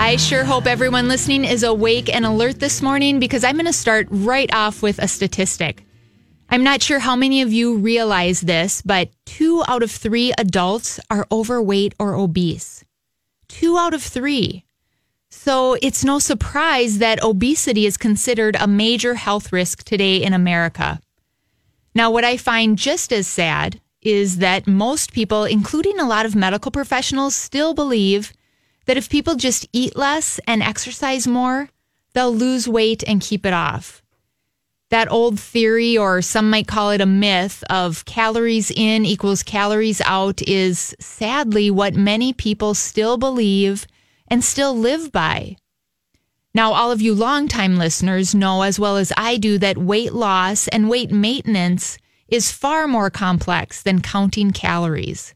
I sure hope everyone listening is awake and alert this morning because I'm going to start right off with a statistic. I'm not sure how many of you realize this, but two out of three adults are overweight or obese. Two out of three. So it's no surprise that obesity is considered a major health risk today in America. Now, what I find just as sad is that most people, including a lot of medical professionals, still believe that if people just eat less and exercise more, they'll lose weight and keep it off. That old theory, or some might call it a myth, of calories in equals calories out is sadly what many people still believe and still live by. Now, all of you longtime listeners know as well as I do that weight loss and weight maintenance is far more complex than counting calories.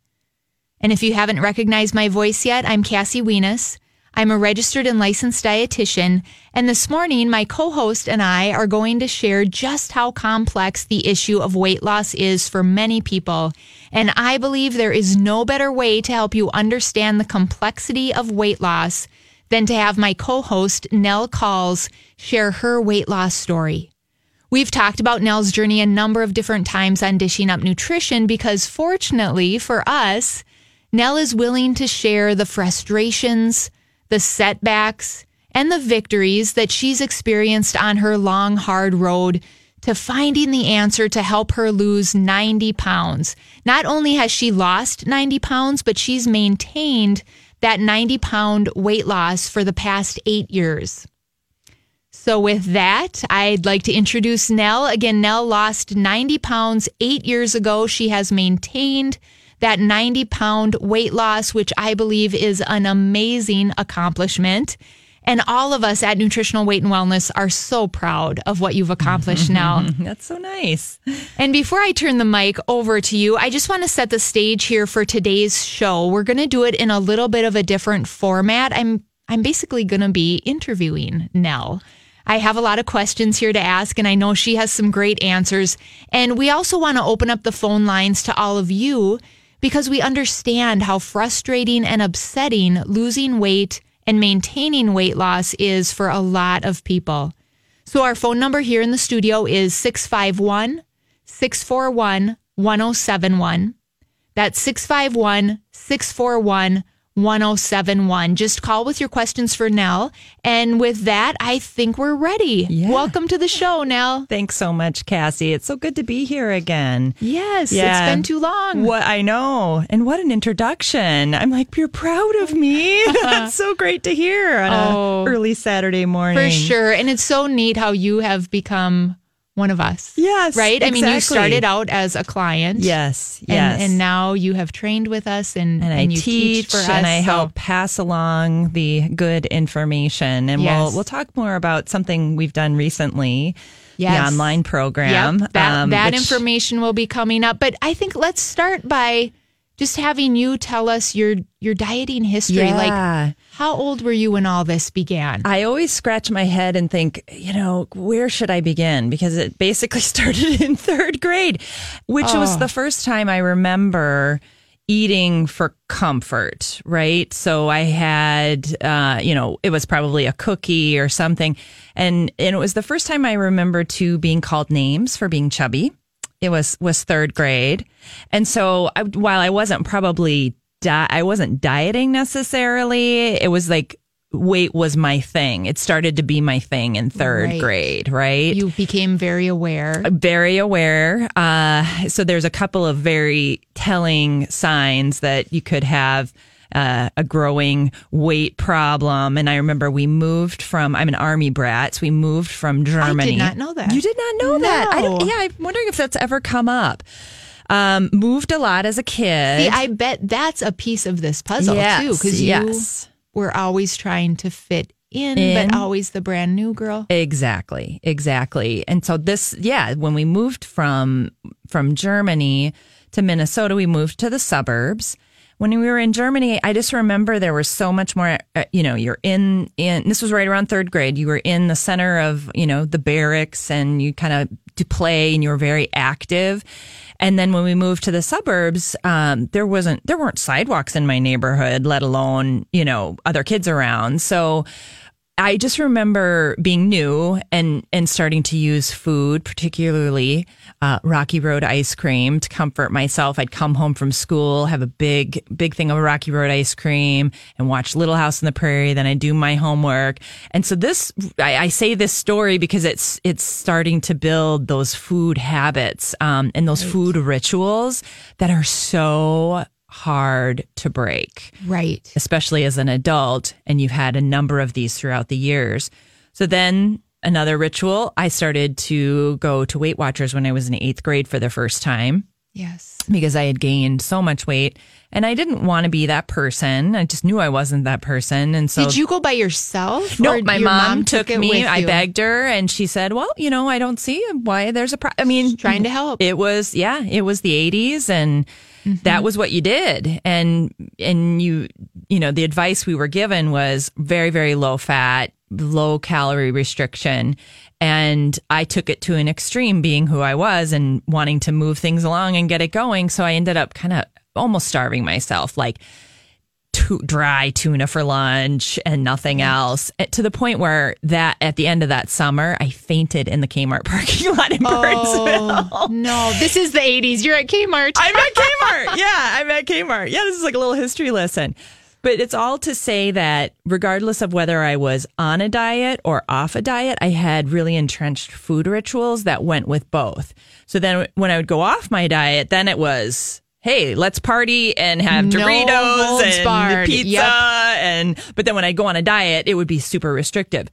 And if you haven't recognized my voice yet, I'm Cassie Weness. I'm a registered and licensed dietitian. And this morning, my co host and I are going to share just how complex the issue of weight loss is for many people. And I believe there is no better way to help you understand the complexity of weight loss than to have my co host, Nell Kolls, share her weight loss story. We've talked about Nell's journey a number of different times on Dishing Up Nutrition because, fortunately for us, Nell is willing to share the frustrations, the setbacks, and the victories that she's experienced on her long, hard road to finding the answer to help her lose 90 pounds. Not only has she lost 90 pounds, but she's maintained that 90 pound weight loss for the past eight years. So, with that, I'd like to introduce Nell. Again, Nell lost 90 pounds eight years ago. She has maintained that 90 pound weight loss, which I believe is an amazing accomplishment. And all of us at Nutritional Weight and Wellness are so proud of what you've accomplished mm-hmm. now. That's so nice. And before I turn the mic over to you, I just want to set the stage here for today's show. We're going to do it in a little bit of a different format. I'm I'm basically going to be interviewing Nell. I have a lot of questions here to ask, and I know she has some great answers. And we also want to open up the phone lines to all of you because we understand how frustrating and upsetting losing weight and maintaining weight loss is for a lot of people. So, our phone number here in the studio is 651 641 1071. That's 651 641 1071. Just call with your questions for Nell. And with that, I think we're ready. Yeah. Welcome to the show, Nell. Thanks so much, Cassie. It's so good to be here again. Yes, Yeah. it's been too long. What I know, and what an introduction! I'm like, you're proud of me. That's so great to hear on Oh. a early Saturday morning. For sure. And it's so neat how you have become one of us. Yes, Right? I mean, you started out as a client. Yes, And, yes. and now you have trained with us and, and I you teach, for us. and I so- help pass along the good information. And Yes. we'll we'll talk more about something we've done recently, Yes. the online program. Yep, that um, that which- information will be coming up. But I think let's start by just having you tell us your your dieting history. Yeah. Like, how old were you when all this began? I always scratch my head and think, you know, where should I begin? Because it basically started in third grade, which Oh. was the first time I remember eating for comfort, right? So I had, uh, you know, it was probably a cookie or something. And, and it was the first time I remember too being called names for being chubby. It was, was third grade. And so I, while I wasn't probably, di- I wasn't dieting necessarily, it was like, weight was my thing. It started to be my thing in third Right. grade, right? you became very aware. very aware. Uh, so there's a couple of very telling signs that you could have uh, a growing weight problem. And I remember we moved from, I'm an army brat, so we moved from Germany. I did not know that. You did not know that? I don't, yeah, I'm wondering if that's ever come up. Um, moved a lot as a kid. See, I bet that's a piece of this puzzle too, because you yes. we're always trying to fit in, In. but always the brand new girl. Exactly, exactly. And so this, yeah, when we moved from from Germany to Minnesota, we moved to the suburbs. When we were in Germany, I just remember there was so much more. Uh, you know, you're in in. This was right around third grade. You were in the center of you know the barracks, and you kind of to play, and you were very active. And then when we moved to the suburbs, um, there wasn't there weren't sidewalks in my neighborhood, let alone you know other kids around. So I just remember being new and and starting to use food, particularly uh, Rocky Road ice cream, to comfort myself. I'd come home from school, have a big big thing of Rocky Road ice cream, and watch Little House on the Prairie. Then I do my homework, and so this I, I say this story because it's it's starting to build those food habits um, and those food rituals that are so hard to break Right. especially as an adult, and you've had a number of these throughout the years. So then another ritual, I started to go to Weight Watchers when I was in eighth grade for the first time Yes. because I had gained so much weight and I didn't want to be that person. I just knew I wasn't that person. And so Did you go by yourself? no, or my your mom, took, it me. I begged her, and she said, "Well, you know, I don't see why there's a pro." I mean, Trying to help. It was, yeah, it was the '80s, and Mm-hmm. that was what you did. And and you, you know, the advice we were given was very, very low fat, low calorie restriction. And I took it to an extreme, being who I was and wanting to move things along and get it going. So I ended up kind of almost starving myself, like tu- dry tuna for lunch and nothing else eh, to the point where that at the end of that summer i fainted in the kmart parking lot in burnsville Oh, no. This is the 80s. You're at Kmart. i'm at kmart yeah i'm at kmart yeah this is like a little history lesson but it's all to say that regardless of whether I was on a diet or off a diet, I had really entrenched food rituals that went with both. So then when I would go off my diet, then it was, hey, let's party and have Doritos holds and barred. pizza. Yep. And, but then when I go on a diet, it would be super restrictive.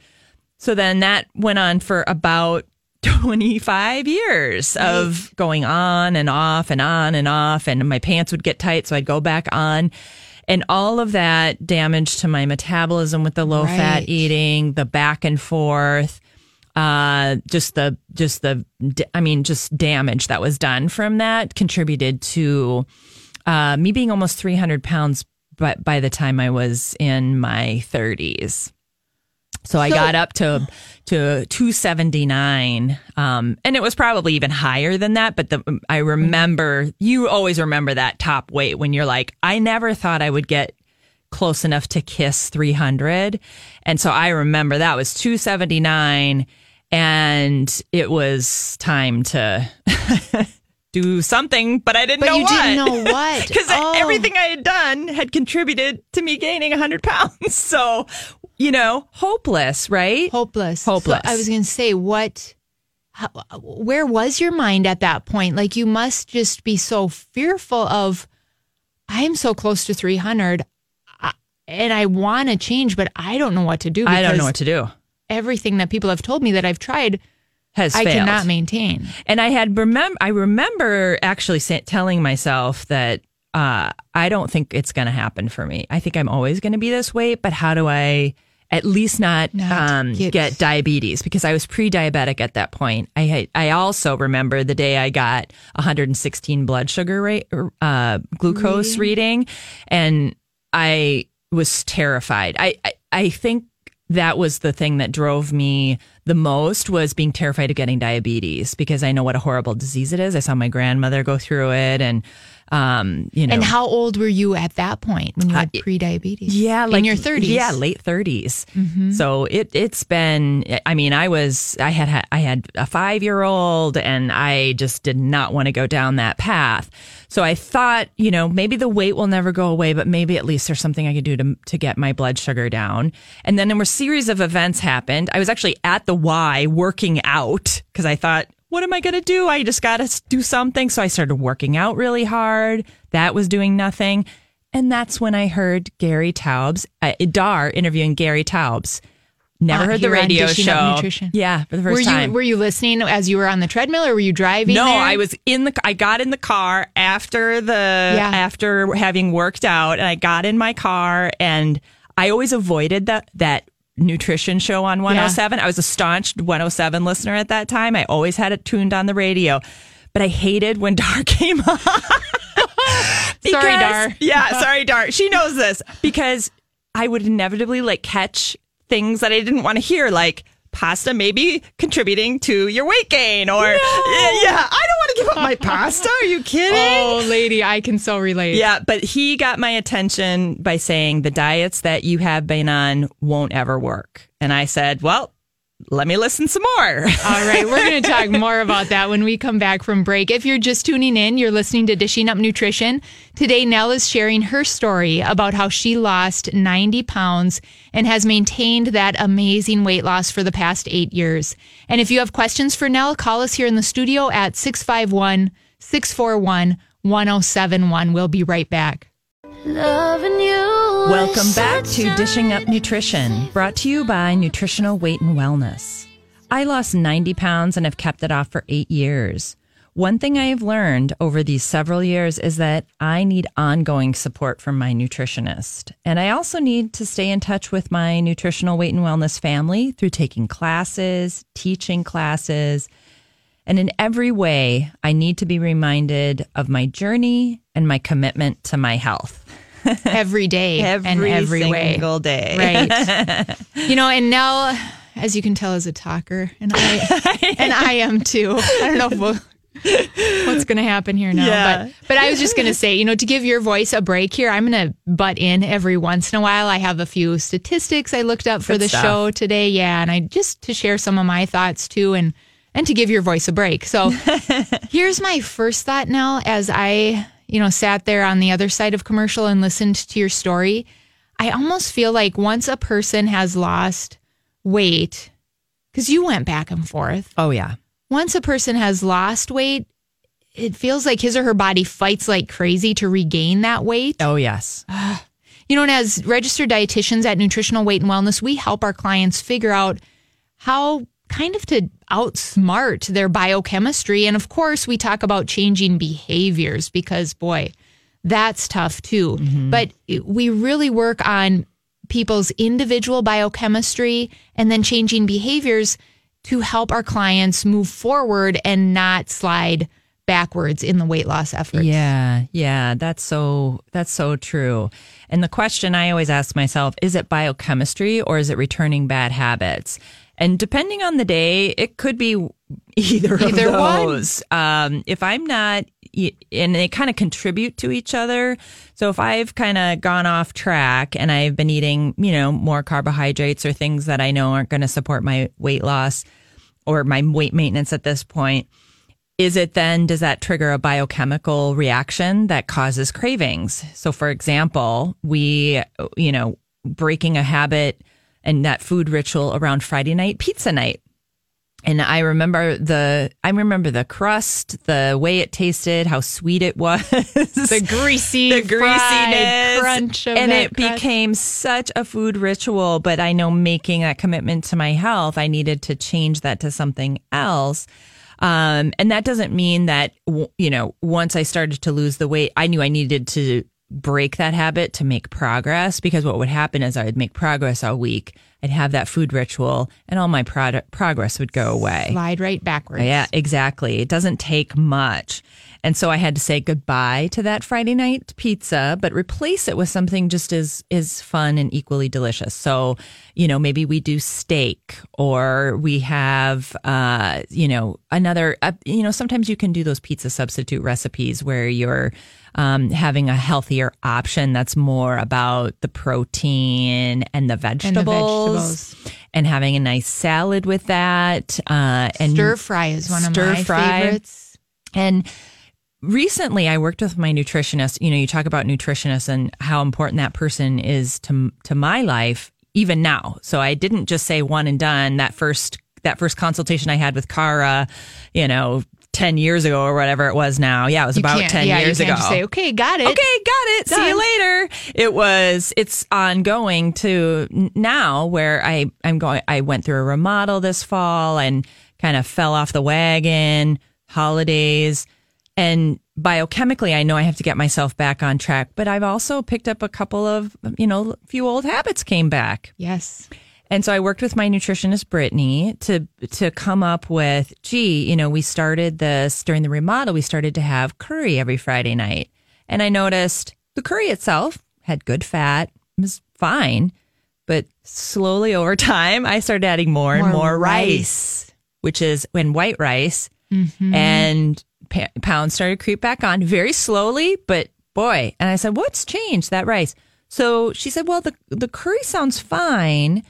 So then that went on for about 25 years of going on and off and on and off. And my pants would get tight. So I'd go back on. And all of that damage to my metabolism with the low fat eating, the back and forth, uh, just the, just the, I mean, just damage that was done from that contributed to uh, me being almost 300 pounds by, by the time I was in my 30s. So I So- got up to to 279 um and it was probably even higher than that but the I remember you always remember that top weight when you're like I never thought I would get close enough to kiss 300 and so I remember that was 279 and it was time to do something but I didn't But know you what didn't know what. because Oh. everything I had done had contributed to me gaining 100 pounds. So, you know, hopeless, right? hopeless. Hopeless. So I was going to say, what, how, where was your mind at that point? Like, you must just be so fearful of, I'm so close to 300 I- and I want to change, but I don't know what to do. I don't know what to do. Everything that people have told me that I've tried, Has I failed. cannot maintain. And I had remember I remember actually sa- telling myself that uh, I don't think it's going to happen for me. I think I'm always going to be this way, but how do I at least not, Not um, get- get, diabetes? Because I was pre-diabetic at that point. I had, I also remember the day I got 116 blood sugar rate, uh, glucose reading, and I was terrified. I, I I think that was the thing that drove me the most was being terrified of getting diabetes because I know what a horrible disease it is. I saw my grandmother go through it and um you know And how old were you at that point when you had pre-diabetes? yeah, like in your 30s. Yeah, late 30s. Mm-hmm. So it it's been. I mean, I was I had I had a five year old, and I just did not want to go down that path. So I thought, you know, maybe the weight will never go away, but maybe at least there's something I could do to to get my blood sugar down. And then there were a series of events happened. I was actually at the Y working out because I thought. What am I going to do? I just got to do something. So I started working out really hard. That was doing nothing. And that's when I heard Gary Taubes, uh, Dar interviewing Gary Taubes. Never Uh, heard the radio show. Nutrition. Yeah, for the first were time. you were you listening as you were on the treadmill or were you driving? no, there? I was in the. I got in the car after the Yeah. after having worked out, and I got in my car and I always avoided that that nutrition show on 107. I was a staunch 107 listener at that time. I always had it tuned on the radio, but I hated when Dar came on. Sorry, Dar. Yeah, sorry, Dar. She knows this because I would inevitably like catch things that I didn't want to hear, like pasta maybe contributing to your weight gain, or yeah, yeah, I don't want to give up my pasta. Are you kidding? Oh, lady, I can so relate. Yeah, but he got my attention by saying the diets that you have been on won't ever work. And I said, well, let me listen some more. All right, we're going to talk more about that when we come back from break. If you're just tuning in, you're listening to Dishing Up Nutrition. Today, Nell is sharing her story about how she lost 90 pounds and has maintained that amazing weight loss for the past eight years. And if you have questions for Nell, call us here in the studio at 651 641 1071. We'll be right back. Loving you. Welcome back to Dishing Up Nutrition, brought to you by Nutritional Weight and Wellness. I lost 90 pounds and have kept it off for eight years. One thing I have learned over these several years is that I need ongoing support from my nutritionist. And I also need to stay in touch with my nutritional weight and wellness family through taking classes, teaching classes. And in every way, I need to be reminded of my journey and my commitment to my health. Every day and every way. single day. Right. you know, and now, as you can tell, as a talker, and I and I am too. I don't know if we'll, what's going to happen here now, Yeah. but but I was just going to say, you know, to give your voice a break here, I'm going to butt in every once in a while. I have a few statistics I looked up for Good the stuff. show today, yeah, and I just to share some of my thoughts too, and and to give your voice a break. So here's my first thought now, as I you know sat there on the other side of commercial and listened to your story. I almost feel like once a person has lost weight, because you went back and forth, Oh, yeah. once a person has lost weight, it feels like his or her body fights like crazy to regain that weight. Oh, yes. You know, and as registered dietitians at Nutritional Weight and Wellness, we help our clients figure out how kind of to outsmart their biochemistry. And of course, we talk about changing behaviors because, boy, that's tough too. Mm-hmm. But we really work on people's individual biochemistry and then changing behaviors to help our clients move forward and not slide backwards in the weight loss efforts. Yeah, yeah, that's so that's so true. And the question I always ask myself is it biochemistry or is it returning bad habits? And depending on the day, it could be either, Either of one. those. Um, if I'm not, and they kind of contribute to each other. So if I've kind of gone off track and I've been eating, you know, more carbohydrates or things that I know aren't going to support my weight loss or my weight maintenance at this point, is it then does that trigger a biochemical reaction that causes cravings so for example we you know breaking a habit and that food ritual around friday night pizza night. And i remember the i remember the crust the way it tasted how sweet it was. The greasy, the greasiness crunch of and it crust. became such a food ritual but i know making that commitment to my health i needed to change that to something else. Um, and that doesn't mean that you know once i started to lose the weight i knew i needed to break that habit to make progress because what would happen is i would make progress all week i'd have that food ritual and all my product progress would go away slide right backwards. yeah, exactly. It doesn't take much. And so I had to say goodbye to that Friday night pizza, but replace it with something just as as fun and equally delicious. So, you know, maybe we do steak or we have uh, you know, another uh, you know, sometimes you can do those pizza substitute recipes where you're um, having a healthier option that's more about the protein and the vegetables vegetables. and having a nice salad with that uh, and Stir fry is one of my fry. favorites. and recently I worked with my nutritionist. You know, you talk about nutritionists and how important that person is to to my life even now. So I didn't just say one and done that first that first consultation I had with Cara, you know, 10 years ago or whatever it was now. Yeah, it was You about 10 yeah, years ago. say, okay, got it. Okay, got it. See you later. It was it's ongoing to now where I I'm going I went through a remodel this fall and kind of fell off the wagon, holidays and biochemically, I know I have to get myself back on track, but I've also picked up a couple of, you know, a few old habits came back. Yes. And so I worked with my nutritionist Brittany to to come up with, gee, you know, we started this during the remodel, we started to have curry every Friday night. And I noticed the curry itself had good fat, it was fine, but slowly over time I started adding more, and More more rice, rice. which is when white rice mm-hmm. and pa- pounds started to creep back on very slowly, but boy. And I said, what's changed that rice? So she said, well, the, the curry sounds fine,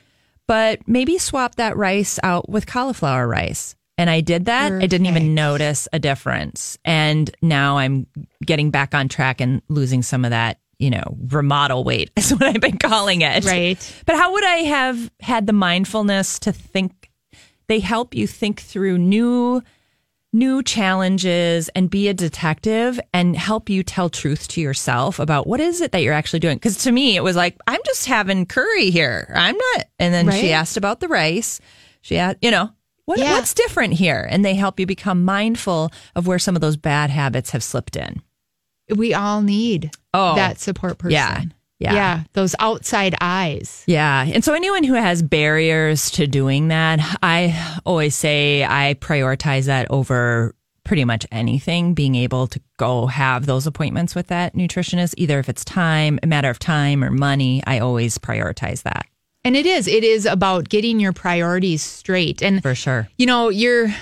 but maybe swap that rice out with cauliflower rice. And I did that. I didn't even notice a difference. And now I'm getting back on track and losing some of that, you know, remodel weight is what I've been calling it. Right. But how would I have had the mindfulness to think? They help you think through new new challenges and be a detective and help you tell truth to yourself about what is it that you're actually doing. Because to me, it was like, I'm just having curry here. I'm not. And then she asked about the rice. She asked, you know, what, Yeah. what's different here? And they help you become mindful of where some of those bad habits have slipped in. We all need Oh, that support person. yeah, yeah. Yeah. Those outside eyes. Yeah. And so anyone who has barriers to doing that, I always say I prioritize that over pretty much anything, being able to go have those appointments with that nutritionist, either if it's time, a matter of time or money, I always prioritize that And it is. It is about getting your priorities straight. And for sure. you know, your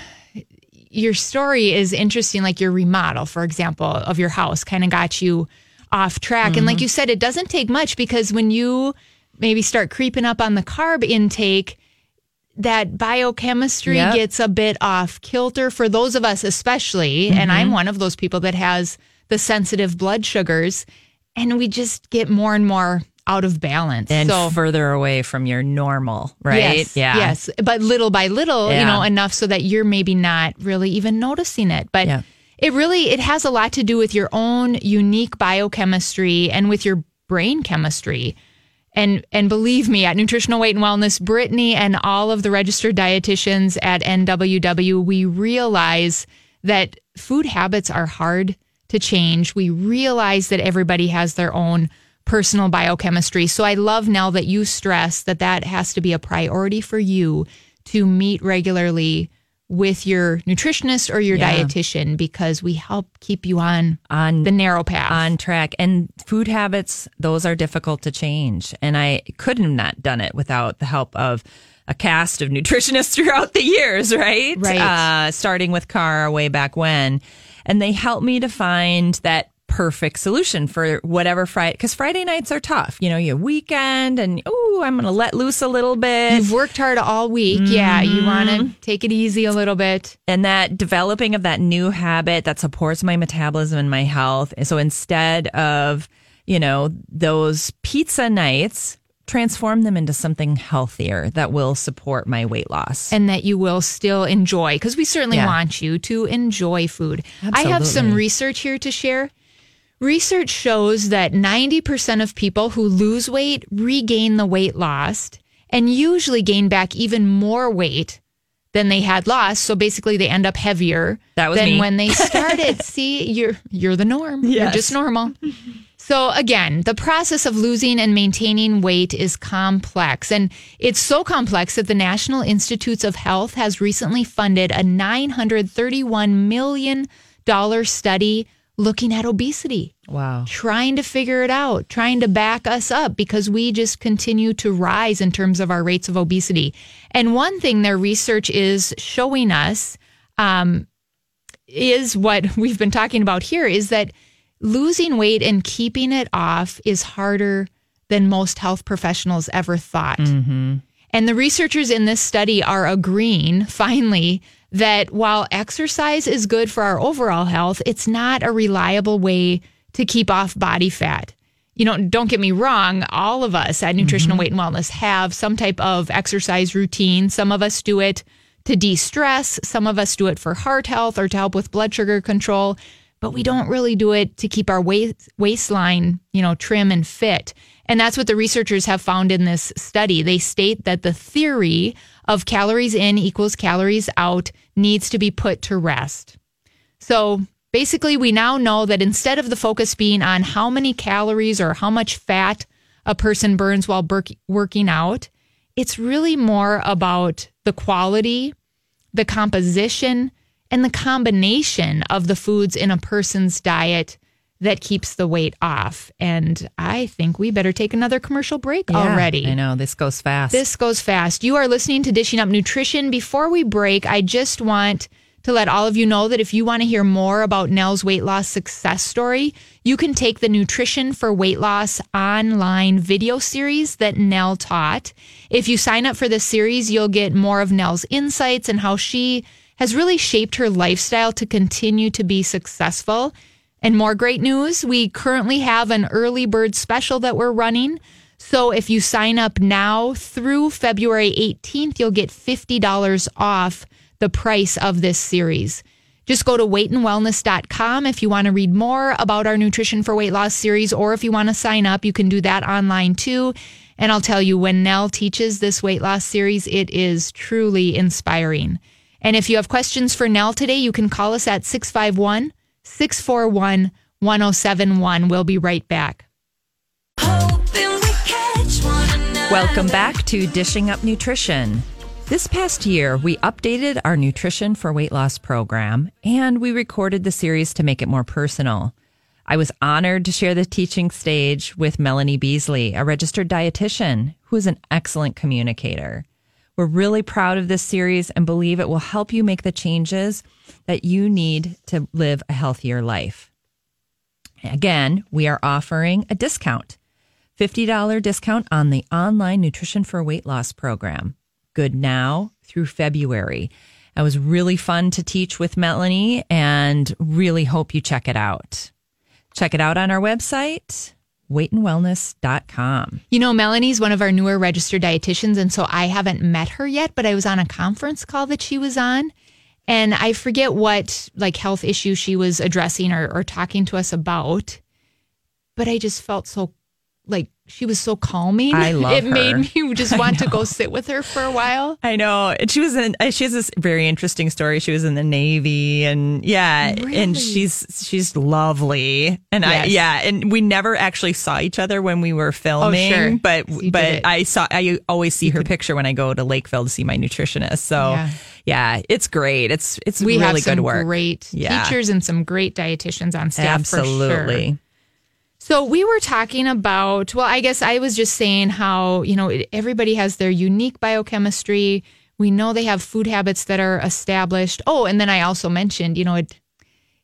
your story is interesting. Like your remodel, for example, of your house kind of got you off track. And Mm-hmm. like you said, it doesn't take much because when you maybe start creeping up on the carb intake, that biochemistry Yep. gets a bit off kilter for those of us, especially. And Mm-hmm. I'm one of those people that has the sensitive blood sugars, and we just get more and more out of balance. And so, further away from your normal, right? Yes, Yes. But little by little, you know, enough so that you're maybe not really even noticing it. But Yeah. It really it has a lot to do with your own unique biochemistry and with your brain chemistry. And and believe me, at Nutritional Weight and Wellness, Brittany and all of the registered dietitians at NWW, we realize that food habits are hard to change. We realize that everybody has their own personal biochemistry. So I love now that you stress that that has to be a priority for you to meet regularly with your nutritionist or your Yeah. dietitian because we help keep you on On the narrow path. on track. And food habits, those are difficult to change. And I couldn't have not done it without the help of a cast of nutritionists throughout the years, right? Right. Uh, starting with Cara way back when. And they helped me to find that perfect solution for whatever Friday, because Friday nights are tough. You know, you weekend and, oh, I'm going to let loose a little bit. You've worked hard all week. Yeah, you want Mm-hmm. to take it easy a little bit. and that developing of that new habit that supports my metabolism and my health. And so instead of, you know, those pizza nights, transform them into something healthier that will support my weight loss. and that you will still enjoy because we certainly Yeah. want you to enjoy food. I have some research here to share. Research shows that 90% of people who lose weight regain the weight lost and usually gain back even more weight than they had lost. So basically they end up heavier than me. when they started. See, you're you're the norm. You're just normal. So again, the process of losing and maintaining weight is complex. And it's so complex that the National Institutes of Health has recently funded a $931 million study looking at obesity, wow. trying to figure it out, trying to back us up because we just continue to rise in terms of our rates of obesity. And one thing their research is showing us um, is what we've been talking about here is that losing weight and keeping it off is harder than most health professionals ever thought. And the researchers in this study are agreeing finally that while exercise is good for our overall health, it's not a reliable way to keep off body fat. You know, don't get me wrong, all of us at Nutritional mm-hmm. Weight and Wellness have some type of exercise routine. Some of us do it to de stress, some of us do it for heart health or to help with blood sugar control, but we don't really do it to keep our waist, waistline, you know, trim and fit. And that's what the researchers have found in this study. They state that the theory of calories in equals calories out needs to be put to rest. So Basically, we now know that instead of the focus being on how many calories or how much fat a person burns while burk- working out, it's really more about the quality, the composition, and the combination of the foods in a person's diet that keeps the weight off. And I think we better take another commercial break Yeah, already. I know this goes fast. This goes fast. You are listening to Dishing Up Nutrition. Before we break, I just want to let all of you know that if you want to hear more about Nell's weight loss success story, you can take the Nutrition for Weight Loss online video series that Nell taught. If you sign up for this series, you'll get more of Nell's insights and how she has really shaped her lifestyle to continue to be successful. And more great news, we currently have an early bird special that we're running. So if you sign up now through February 18th, you'll get $50 off the price of this series. Just go to weightandwellness.com if you want to read more about our Nutrition for Weight Loss series, or if you want to sign up, you can do that online too. And I'll tell you, when Nell teaches this weight loss series, it is truly inspiring. And if you have questions for Nell today, you can call us at 651 641 1071. We'll be right back. Welcome back to Dishing Up Nutrition. This past year, we updated our Nutrition for Weight Loss program and we recorded the series to make it more personal. I was honored to share the teaching stage with Melanie Beasley, a registered dietitian who is an excellent communicator. We're really proud of this series and believe it will help you make the changes that you need to live a healthier life. Again, we are offering a discount $50 discount on the online Nutrition for Weight Loss program. Good now through February. It was really fun to teach with Melanie and really hope you check it out. Check it out on our website, weightandwellness.com. You know, Melanie's one of our newer registered dietitians, and so I haven't met her yet, but I was on a conference call that she was on. And I forget what like health issue she was addressing or, or talking to us about. But I just felt so like she was so calming. I love it. made me just want to go sit with her for a while. I know. And she was in, she has this very interesting story. She was in the Navy and yeah, Really? and she's, she's lovely. And I, yeah, and we never actually saw each other when we were oh, filming, Oh, sure. but, You but. I saw, I always see her picture when I go to Lakeville to see my nutritionist. So Yeah. yeah, it's great. It's, it's We really have some good work. great Yeah. teachers and some great dietitians on staff for sure. Absolutely. So we were talking about, well, I guess I was just saying how, you know, everybody has their unique biochemistry. We know they have food habits that are established. Oh, and then I also mentioned, you know, it,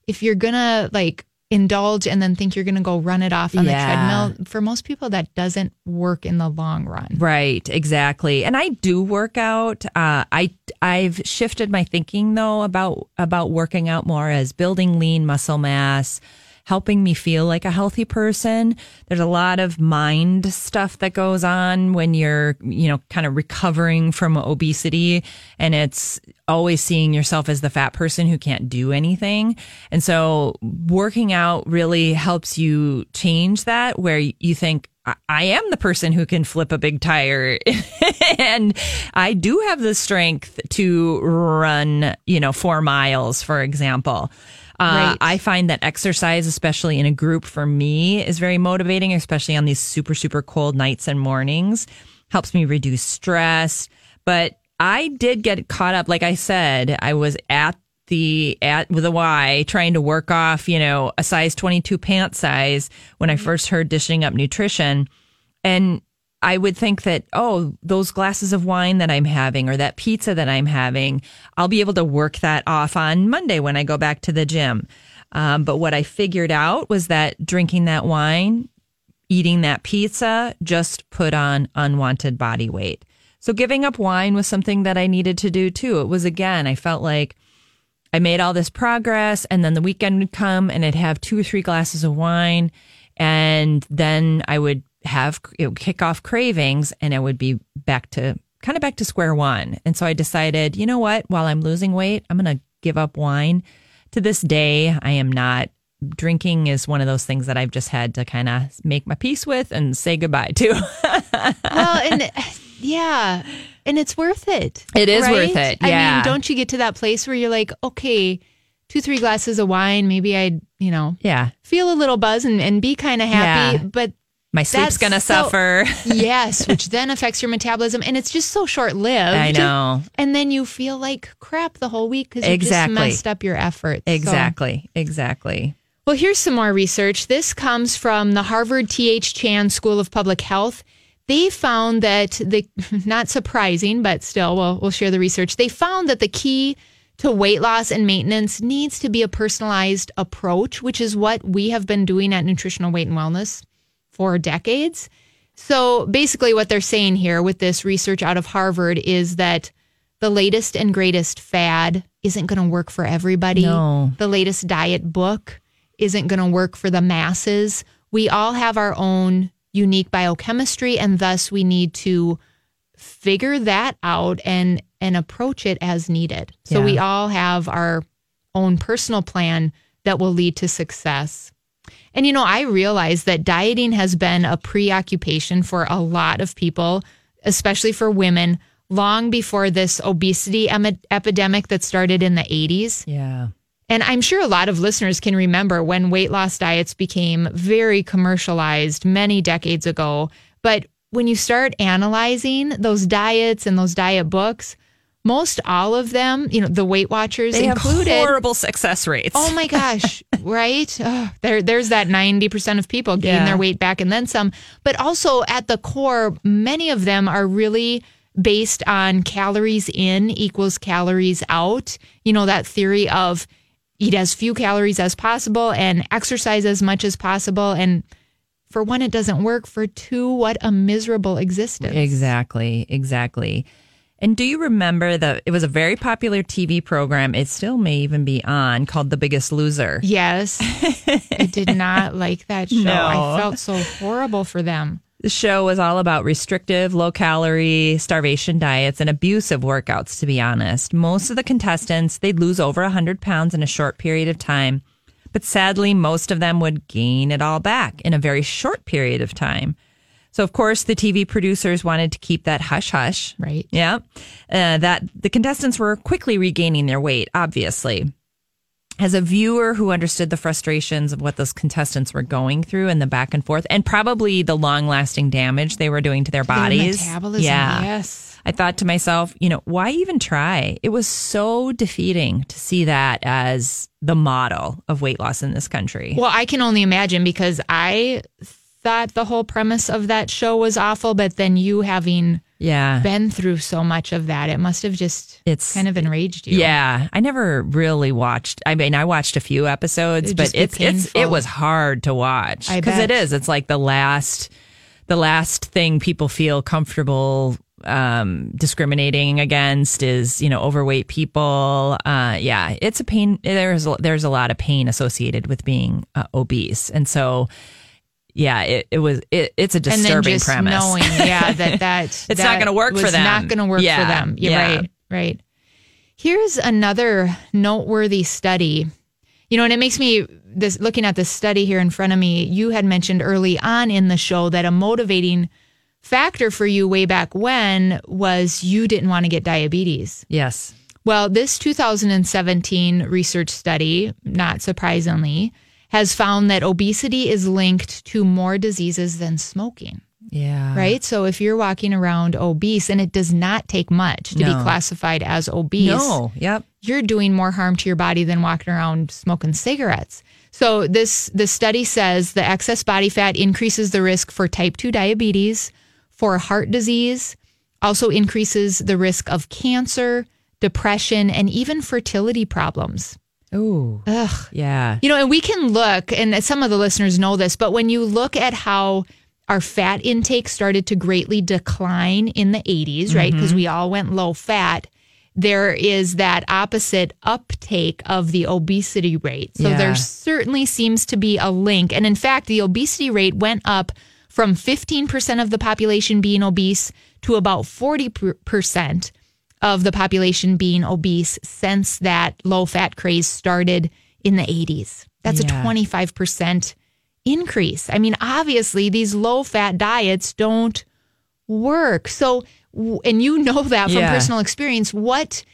if you're going to like indulge and then think you're going to go run it off on Yeah. the treadmill, for most people, that doesn't work in the long run. Right, exactly. And I do work out. Uh, I I've shifted my thinking though about about working out more as building lean muscle mass, helping me feel like a healthy person. There's a lot of mind stuff that goes on when you're, you know, kind of recovering from obesity and it's always seeing yourself as the fat person who can't do anything. And so working out really helps you change that where you think I- am the person who can flip a big tire and I do have the strength to run, you know, four miles, for example. Uh, Right. I find that exercise, especially in a group for me, is very motivating, especially on these super, super cold nights and mornings. Helps me reduce stress. But I did get caught up. Like I said, I was at the at with a Y trying to work off, you know, a size 22 pant size when I first heard dishing up nutrition. And I would think that, oh, those glasses of wine that I'm having or that pizza that I'm having, I'll be able to work that off on Monday when I go back to the gym. Um, but what I figured out was that drinking that wine, eating that pizza just put on unwanted body weight. So giving up wine was something that I needed to do too. It was again, I felt like I made all this progress and then the weekend would come and I'd have two or three glasses of wine and then I would have it would kick off cravings and it would be back to kind of back to square one. And so I decided, you know what, while I'm losing weight, I'm going to give up wine. To this day, I am not drinking is one of those things that I've just had to kind of make my peace with and say goodbye to. Well, and yeah, and it's worth it. It is right? worth it, I yeah. mean, don't you get to that place where you're like, okay, two, three glasses of wine, maybe I'd, you know, Yeah. feel a little buzz and, and be kind of happy. Yeah. But My sleep's going to so- suffer. yes, which then affects your metabolism. And it's just so short lived. I know. And then you feel like crap the whole week because you Exactly. just messed up your effort. So- Exactly. Exactly. well, here's some more research. This comes from the Harvard T.H. Chan School of Public Health. They found that the not surprising, but still, we'll, we'll share the research. They found that the key to weight loss and maintenance needs to be a personalized approach, which is what we have been doing at Nutritional Weight and Wellness for decades. So basically, what they're saying here with this research out of Harvard is that the latest and greatest fad isn't going to work for everybody. No. The latest diet book isn't going to work for the masses. We all have our own unique biochemistry, and thus we need to figure that out and and approach it as needed. So Yeah. we all have our own personal plan that will lead to success. And you know, I realize that dieting has been a preoccupation for a lot of people, especially for women, long before this obesity em- epidemic that started in the 80s. Yeah. And I'm sure a lot of listeners can remember when weight loss diets became very commercialized many decades ago. But when you start analyzing those diets and those diet books, most all of them, you know, the Weight Watchers They included. have horrible success rates. Oh my gosh, right? Oh, there, there's that 90% of people gain Yeah. their weight back and then some. But also at the core, many of them are really based on calories in equals calories out. You know, that theory of eat as few calories as possible and exercise as much as possible. And for one, it doesn't work. For two, what a miserable existence. Exactly, exactly. And do you remember that it was a very popular TV program? It still may even be on called The Biggest Loser. Yes. I did not like that show. No. I felt so horrible for them. The show was all about restrictive, low calorie, starvation diets and abusive workouts, to be honest. Most of the contestants, they'd lose over 100 pounds in a short period of time. But sadly, most of them would gain it all back in a very short period of time. So, of course, the TV producers wanted to keep that hush hush. Right. Yeah. Uh, that the contestants were quickly regaining their weight, obviously. As a viewer who understood the frustrations of what those contestants were going through and the back and forth, and probably the long lasting damage they were doing to their Their bodies. metabolism, yeah. yes. I thought to myself, you know, why even try? It was so defeating to see that as the model of weight loss in this country. Well, I can only imagine because I thought the whole premise of that show was awful, but then you having yeah. been through so much of that, it must have just It's- kind of enraged you. Yeah, I never really watched. I mean, I watched a few episodes, It'd but it's it's it was hard to watch because it is. It's like the last the last thing people feel comfortable um discriminating against is you know overweight people uh yeah it's a pain there's a, there's a lot of pain associated with being uh, obese and so yeah it, it was it, it's a disturbing just premise knowing, yeah, that that It's not gonna work for them. Not going to work Yeah, for them. You're yeah. right, right. Here's another noteworthy study. You know, and it makes me this looking at this study here in front of me. You had mentioned early on in the show that a motivating factor for you way back when was you didn't want to get diabetes. yes Well, this 2017 research study, not surprisingly, has found that obesity is linked to more diseases than smoking, yeah right? So if you're walking around obese, and it does not take much to be classified as obese, no yep you're doing more harm to your body than walking around smoking cigarettes. So this the study says the excess body fat increases the risk for type 2 diabetes, for heart disease, also increases the risk of cancer, depression, and even fertility problems. Ooh. Ugh. yeah You know, and we can look, and some of the listeners know this, but when you look at how our fat intake started to greatly decline in the 80s, right? Mm-hmm. Because we all went low fat. There is that opposite uptake of the obesity rate. So Yeah. there certainly seems to be a link. And in fact, the obesity rate went up from 15% of the population being obese to about 40% of the population being obese since that low fat craze started in the 80s. That's Yeah. a 25% increase. I mean, obviously, these low fat diets don't work. So, and you know that from Yeah. personal experience. What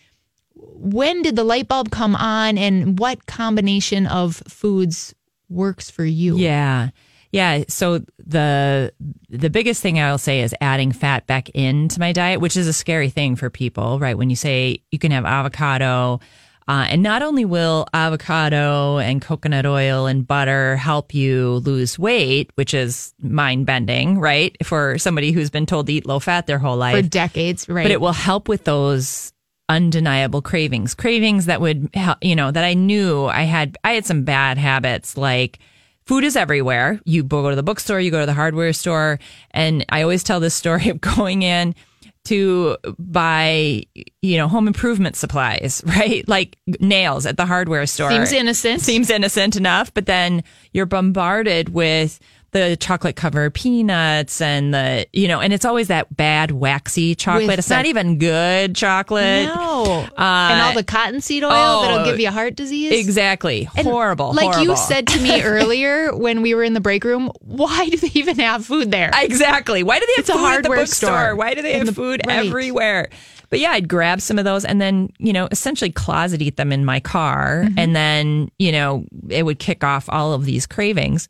when did the light bulb come on and what combination of foods works for you? Yeah. Yeah, so the the biggest thing I'll say is adding fat back into my diet, which is a scary thing for people, right? When you say you can have avocado, uh, and not only will avocado and coconut oil and butter help you lose weight, which is mind bending, right? For somebody who's been told to eat low fat their whole life, For decades, right? but it will help with those undeniable cravings cravings that would hel- you know that i knew i had i had some bad habits like food is everywhere. You go to the bookstore you go to the hardware store. And i always tell this story of going in to buy you know home improvement supplies right? Like nails at the hardware store. Seems innocent. seems innocent enough but then you're bombarded with the chocolate covered peanuts and the you know and it's always that bad waxy chocolate With it's the- not even good chocolate no. and all the cottonseed oil oh, that'll give you heart disease. exactly And horrible Like you said to me earlier when we were in the break room, why do they even have food there? exactly why do they have It's a food at the bookstore store. why do they have the- food right. everywhere but yeah i'd grab some of those and then you know essentially closet eat them in my car Mm-hmm. and then you know it would kick off all of these cravings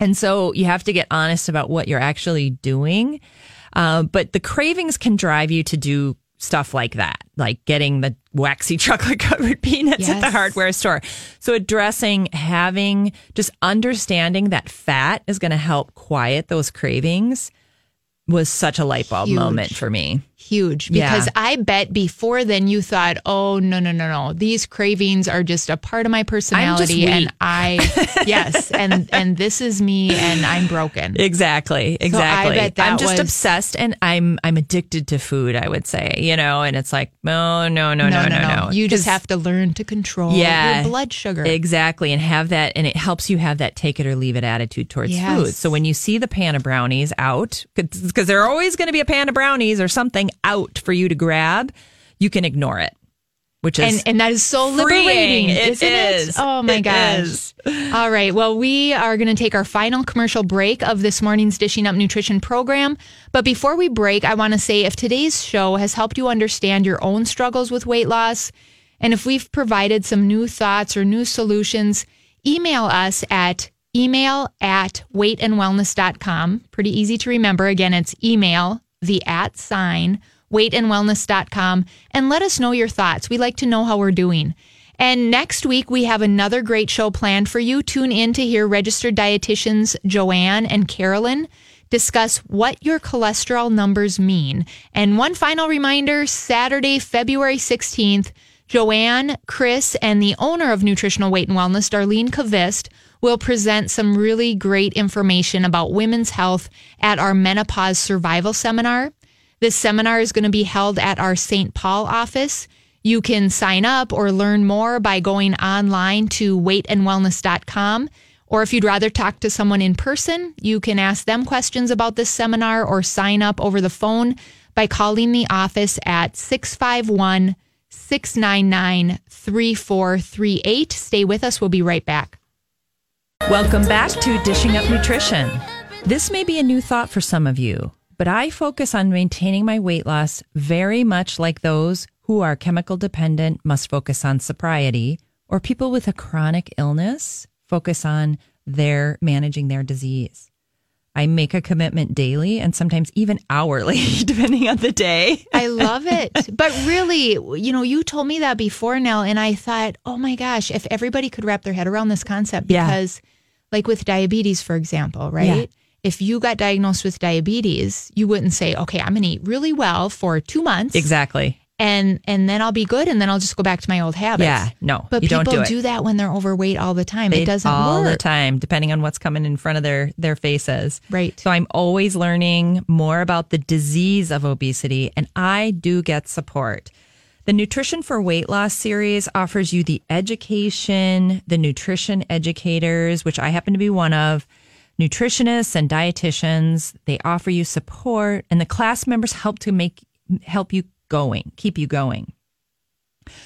And so you have to get honest about what you're actually doing. Uh, but the cravings can drive you to do stuff like that, like getting the waxy chocolate covered peanuts at the hardware store. So addressing having just understanding that fat is going to help quiet those cravings was such a light bulb Huge. moment for me. Huge. Yeah. Because I bet before then you thought, oh, no, no, no, no. These cravings are just a part of my personality. And I, yes. And, and this is me and I'm broken. Exactly. Exactly. I bet that I'm just was- obsessed and I'm I'm addicted to food, I would say, you know, and it's like, no, no, no, no, no, no. You just have to learn to control Yeah. your blood sugar. Exactly. And have that, and it helps you have that take it or leave it attitude towards Yes. food. So when you see the pan of brownies out, because there are always going to be a pan of brownies or something out for you to grab, you can ignore it, which is. and and that is so freeing. liberating, It isn't is. it? Oh my It gosh! is. All right, well, we are going to take our final commercial break of this morning's Dishing Up Nutrition program. But before we break, I want to say if today's show has helped you understand your own struggles with weight loss, and if we've provided some new thoughts or new solutions, email us at email at weightandwellness.com. Pretty easy to remember. Again, it's email, the at sign, weightandwellness.com, and let us know your thoughts. We like to know how we're doing. And next week, we have another great show planned for you. Tune in to hear registered dietitians Joanne and Carolyn discuss what your cholesterol numbers mean. And one final reminder Saturday, February 16th, Joanne, Chris, and the owner of Nutritional Weight and Wellness, Darlene Kvist, will present some really great information about women's health at our menopause survival seminar. This seminar is going to be held at our St. Paul office. You can sign up or learn more by going online to weightandwellness.com. Or if you'd rather talk to someone in person, you can ask them questions about this seminar or sign up over the phone by calling the office at 651 699 3438. Stay with us. We'll be right back. Welcome back to Dishing Up Nutrition. This may be a new thought for some of you, but I focus on maintaining my weight loss very much like those who are chemical dependent must focus on sobriety, or people with a chronic illness focus on their managing their disease. I make a commitment daily and sometimes even hourly, depending on the day. I love it. But really, you know, you told me that before now, and I thought, oh my gosh, if everybody could wrap their head around this concept, Yeah. because like with diabetes, for example, right? Yeah. If you got diagnosed with diabetes, you wouldn't say, okay, I'm going to eat really well for two months. Exactly. And, and then I'll be good and then I'll just go back to my old habits. Yeah, no, But people do it. that when they're overweight all the time. They- it doesn't work. all work. the time, depending on what's coming in front of their their faces. Right. So I'm always learning more about the disease of obesity, and I do get support. The Nutrition for Weight Loss series offers you the education, the nutrition educators, which I happen to be one of, nutritionists and dietitians. They offer you support, and the class members help to make help you going, keep you going.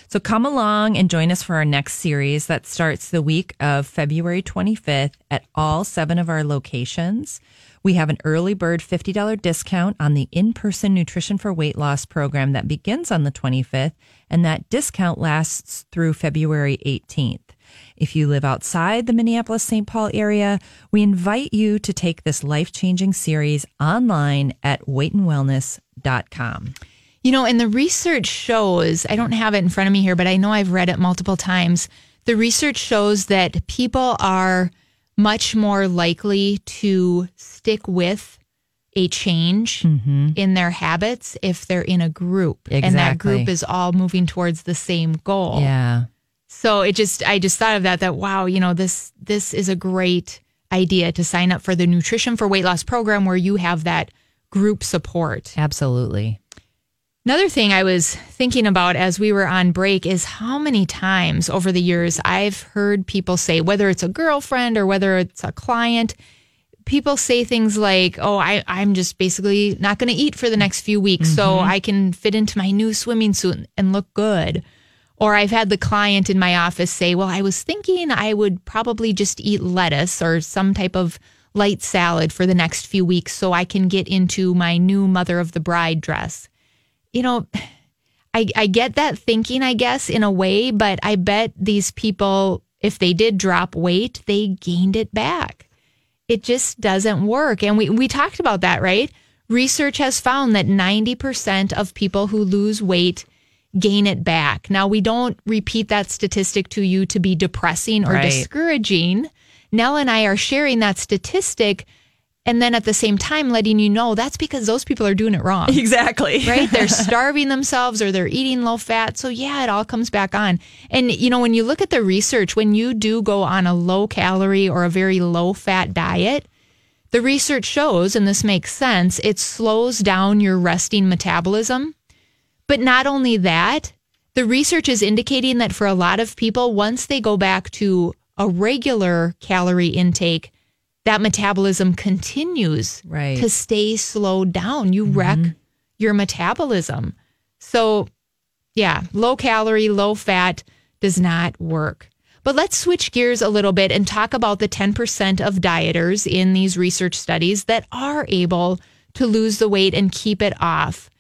So come along and join us for our next series that starts the week of February 25th at all seven of our locations. We have an early bird $50 discount on the in person Nutrition for Weight Loss program that begins on the 25th, and that discount lasts through February 18th. If you live outside the Minneapolis St. Paul area, we invite you to take this life changing series online at weightandwellness.com. You know, and the research shows, I don't have it in front of me here, but I know I've read it multiple times. The research shows that people are much more likely to stick with a change mm-hmm. in their habits if they're in a group and that group is all moving towards the same goal. Yeah. So it just I just thought of that that wow, you know, this this is a great idea to sign up for the Nutrition for Weight Loss program where you have that group support. Absolutely. Another thing I was thinking about as we were on break is how many times over the years I've heard people say, whether it's a girlfriend or whether it's a client, people say things like, Oh, I, I'm just basically not going to eat for the next few weeks so mm-hmm. I can fit into my new swimming suit and look good. Or I've had the client in my office say, Well, I was thinking I would probably just eat lettuce or some type of light salad for the next few weeks so I can get into my new mother of the bride dress you know, I, I get that thinking, I guess, in a way, but I bet these people, if they did drop weight, they gained it back. It just doesn't work. And we, we talked about that, right? Research has found that 90% of people who lose weight gain it back. Now, we don't repeat that statistic to you to be depressing or Right. discouraging. Nell and I are sharing that statistic and then at the same time letting you know that's because those people are doing it wrong Exactly. right? They're starving themselves or they're eating low fat. So, yeah, it all comes back on. And, you know, when you look at the research, when you do go on a low calorie or a very low fat diet, the research shows, and this makes sense, it slows down your resting metabolism. But not only that, the research is indicating that for a lot of people, once they go back to a regular calorie intake, that metabolism continues Right. to stay slowed down. You mm-hmm. wreck your metabolism. So, yeah, low calorie, low fat does not work. But let's switch gears a little bit and talk about the 10% of dieters in these research studies that are able to lose the weight and keep it off.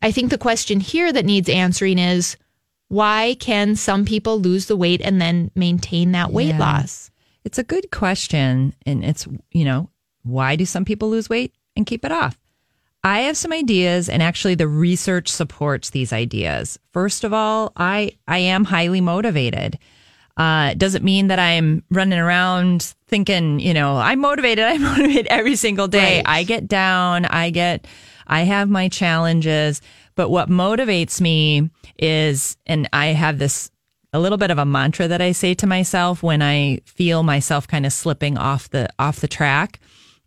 I think the question here that needs answering is why can some people lose the weight and then maintain that weight Yeah. loss? It's a good question. And it's, you know, why do some people lose weight and keep it off? I have some ideas, and actually, the research supports these ideas. First of all, I, I am highly motivated. Uh, it doesn't mean that I'm running around thinking, you know, I'm motivated. I'm motivated every single day. Right. I get down. I get, I have my challenges. But what motivates me is, and I have this a little bit of a mantra that I say to myself when I feel myself kind of slipping off the off the track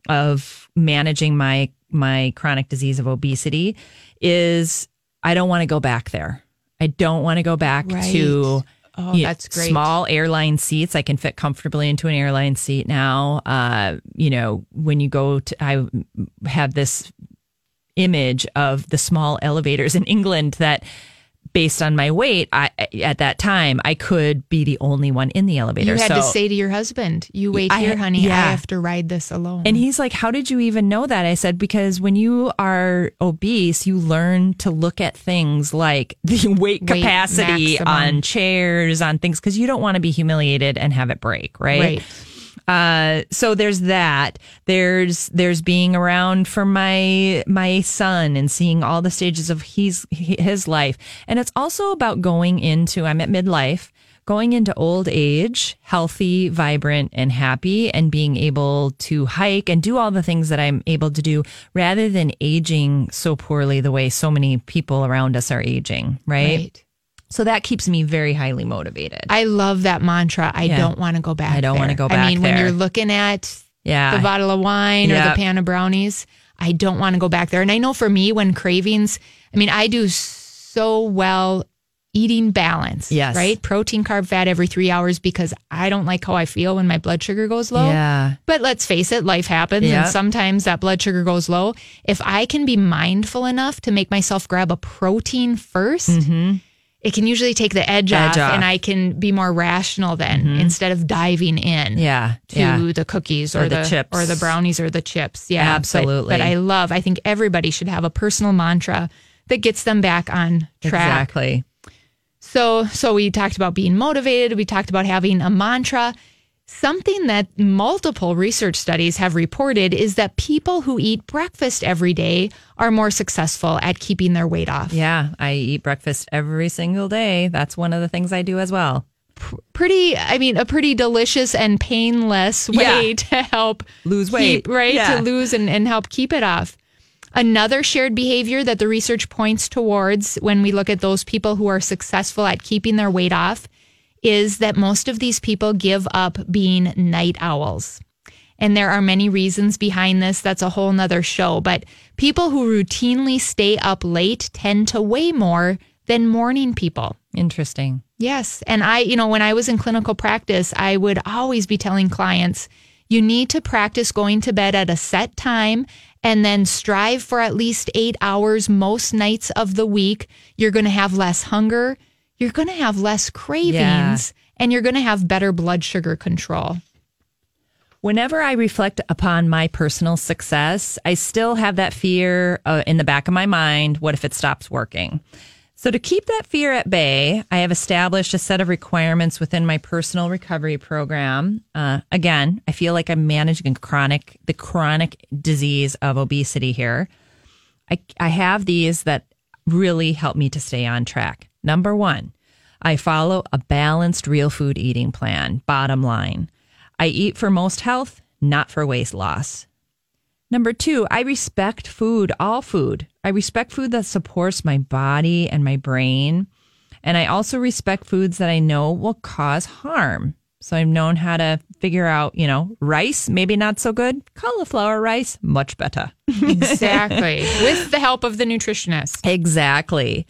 of managing my my chronic disease of obesity is I don't want to go back there. I don't want to go back Right. to Oh, you know, that's great. small airline seats. I can fit comfortably into an airline seat now. Uh, you know, when you go to, I have this image of the small elevators in England that based on my weight, I at that time I could be the only one in the elevator. You had to say to your husband, "You wait I here, honey. yeah. I have to ride this alone." And he's like, How did you even know that? I said, Because when you are obese, you learn to look at things like the weight Weight capacity maximum. on chairs, on things, because you don't want to be humiliated and have it break, right? right. Uh, so there's that. There's there's being around for my my son and seeing all the stages of his his life, and it's also about going into. I'm at midlife, going into old age, healthy, vibrant, and happy, and being able to hike and do all the things that I'm able to do, rather than aging so poorly the way so many people around us are aging. Right. Right. So that keeps me very highly motivated. I love that mantra. I Yeah. don't want to go back. I don't wanna there. go I back mean, when you're looking at yeah. the bottle of wine or the pan of brownies, I don't want to go back there. And I know for me, when cravings, I mean, I do so well eating balance. Yes. Right. Protein, carb, fat every three hours because I don't like how I feel when my blood sugar goes low. Yeah. But let's face it, life happens Yep. and sometimes that blood sugar goes low. If I can be mindful enough to make myself grab a protein 1st Mm-hmm. It can usually take the edge, Edge off, off. and I can be more rational then mm-hmm. instead of diving in Yeah, to yeah. the cookies or, Or the the, chips. or the brownies or the chips. Yeah, but- Absolutely. But, I love. I think everybody should have a personal mantra that gets them back on track. Exactly. So, so we talked about being motivated. We talked about having a mantra. Something that multiple research studies have reported is that people who eat breakfast every day are more successful at keeping their weight off. Yeah, I eat breakfast every single day. That's one of the things I do as well. Pretty, I mean, a pretty delicious and painless way Yeah. to help Lose weight. keep, right? Yeah. To lose and, and help keep it off. Another shared behavior that the research points towards when we look at those people who are successful at keeping their weight off is that most of these people give up being night owls. And there are many reasons behind this. That's a whole nother show. But people who routinely stay up late tend to weigh more than morning people. Interesting. Yes. And I, you know, when I was in clinical practice, I would always be telling clients, you need to practice going to bed at a set time and then strive for at least eight hours most nights of the week. You're going to have less hunger. You're going to have less cravings and you're going to have better blood sugar control. Whenever I reflect upon my personal success, I still have that fear uh, in the back of my mind. What if it stops working? So, to keep that fear at bay, I have established a set of requirements within my personal recovery program. Uh, again, I feel like I'm managing chronic, the chronic disease of obesity here. I, I have these that really help me to stay on track. Number one, I follow a balanced real food eating plan. Bottom line, I eat for most health, not for weight loss. Number two, I respect food, all food. I respect food that supports my body and my brain. And I also respect foods that I know will cause harm. So I've known how to figure out, you know, rice, maybe not so good. Cauliflower rice, much better. Exactly. With the help of the nutritionist. Exactly.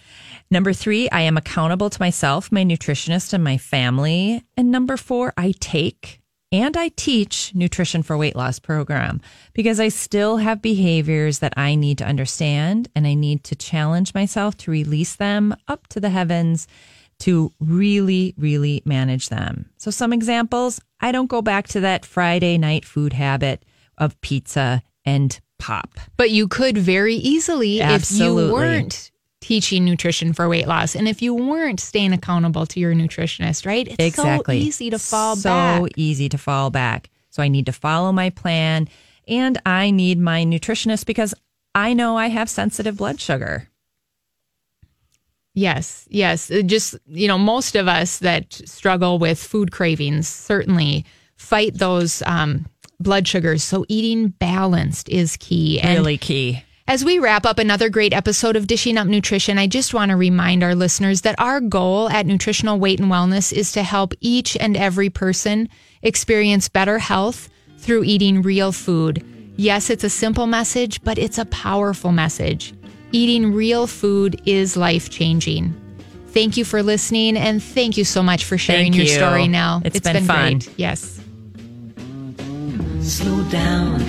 Number three, I am accountable to myself, my nutritionist, and my family. And number four, I take and I teach nutrition for weight loss program because I still have behaviors that I need to understand and I need to challenge myself to release them up to the heavens to really, really manage them. So, some examples I don't go back to that Friday night food habit of pizza and pop. But you could very easily if you weren't teaching nutrition for weight loss and if you weren't staying accountable to your nutritionist, right? It's exactly so easy to fall so back. easy to fall back so i need to follow my plan and i need my nutritionist because i know i have sensitive blood sugar Yes, yes. It Just, you know, most of us that struggle with food cravings certainly fight those um, blood sugars. So eating balanced is key. And really key As we wrap up another great episode of Dishing Up Nutrition, I just want to remind our listeners that our goal at Nutritional Weight and Wellness is to help each and every person experience better health through eating real food. Yes, it's a simple message, but it's a powerful message. Eating real food is life changing. Thank you for listening and thank you so much for sharing Thank your you. story now. It's been fun. great. Yes. Slow down,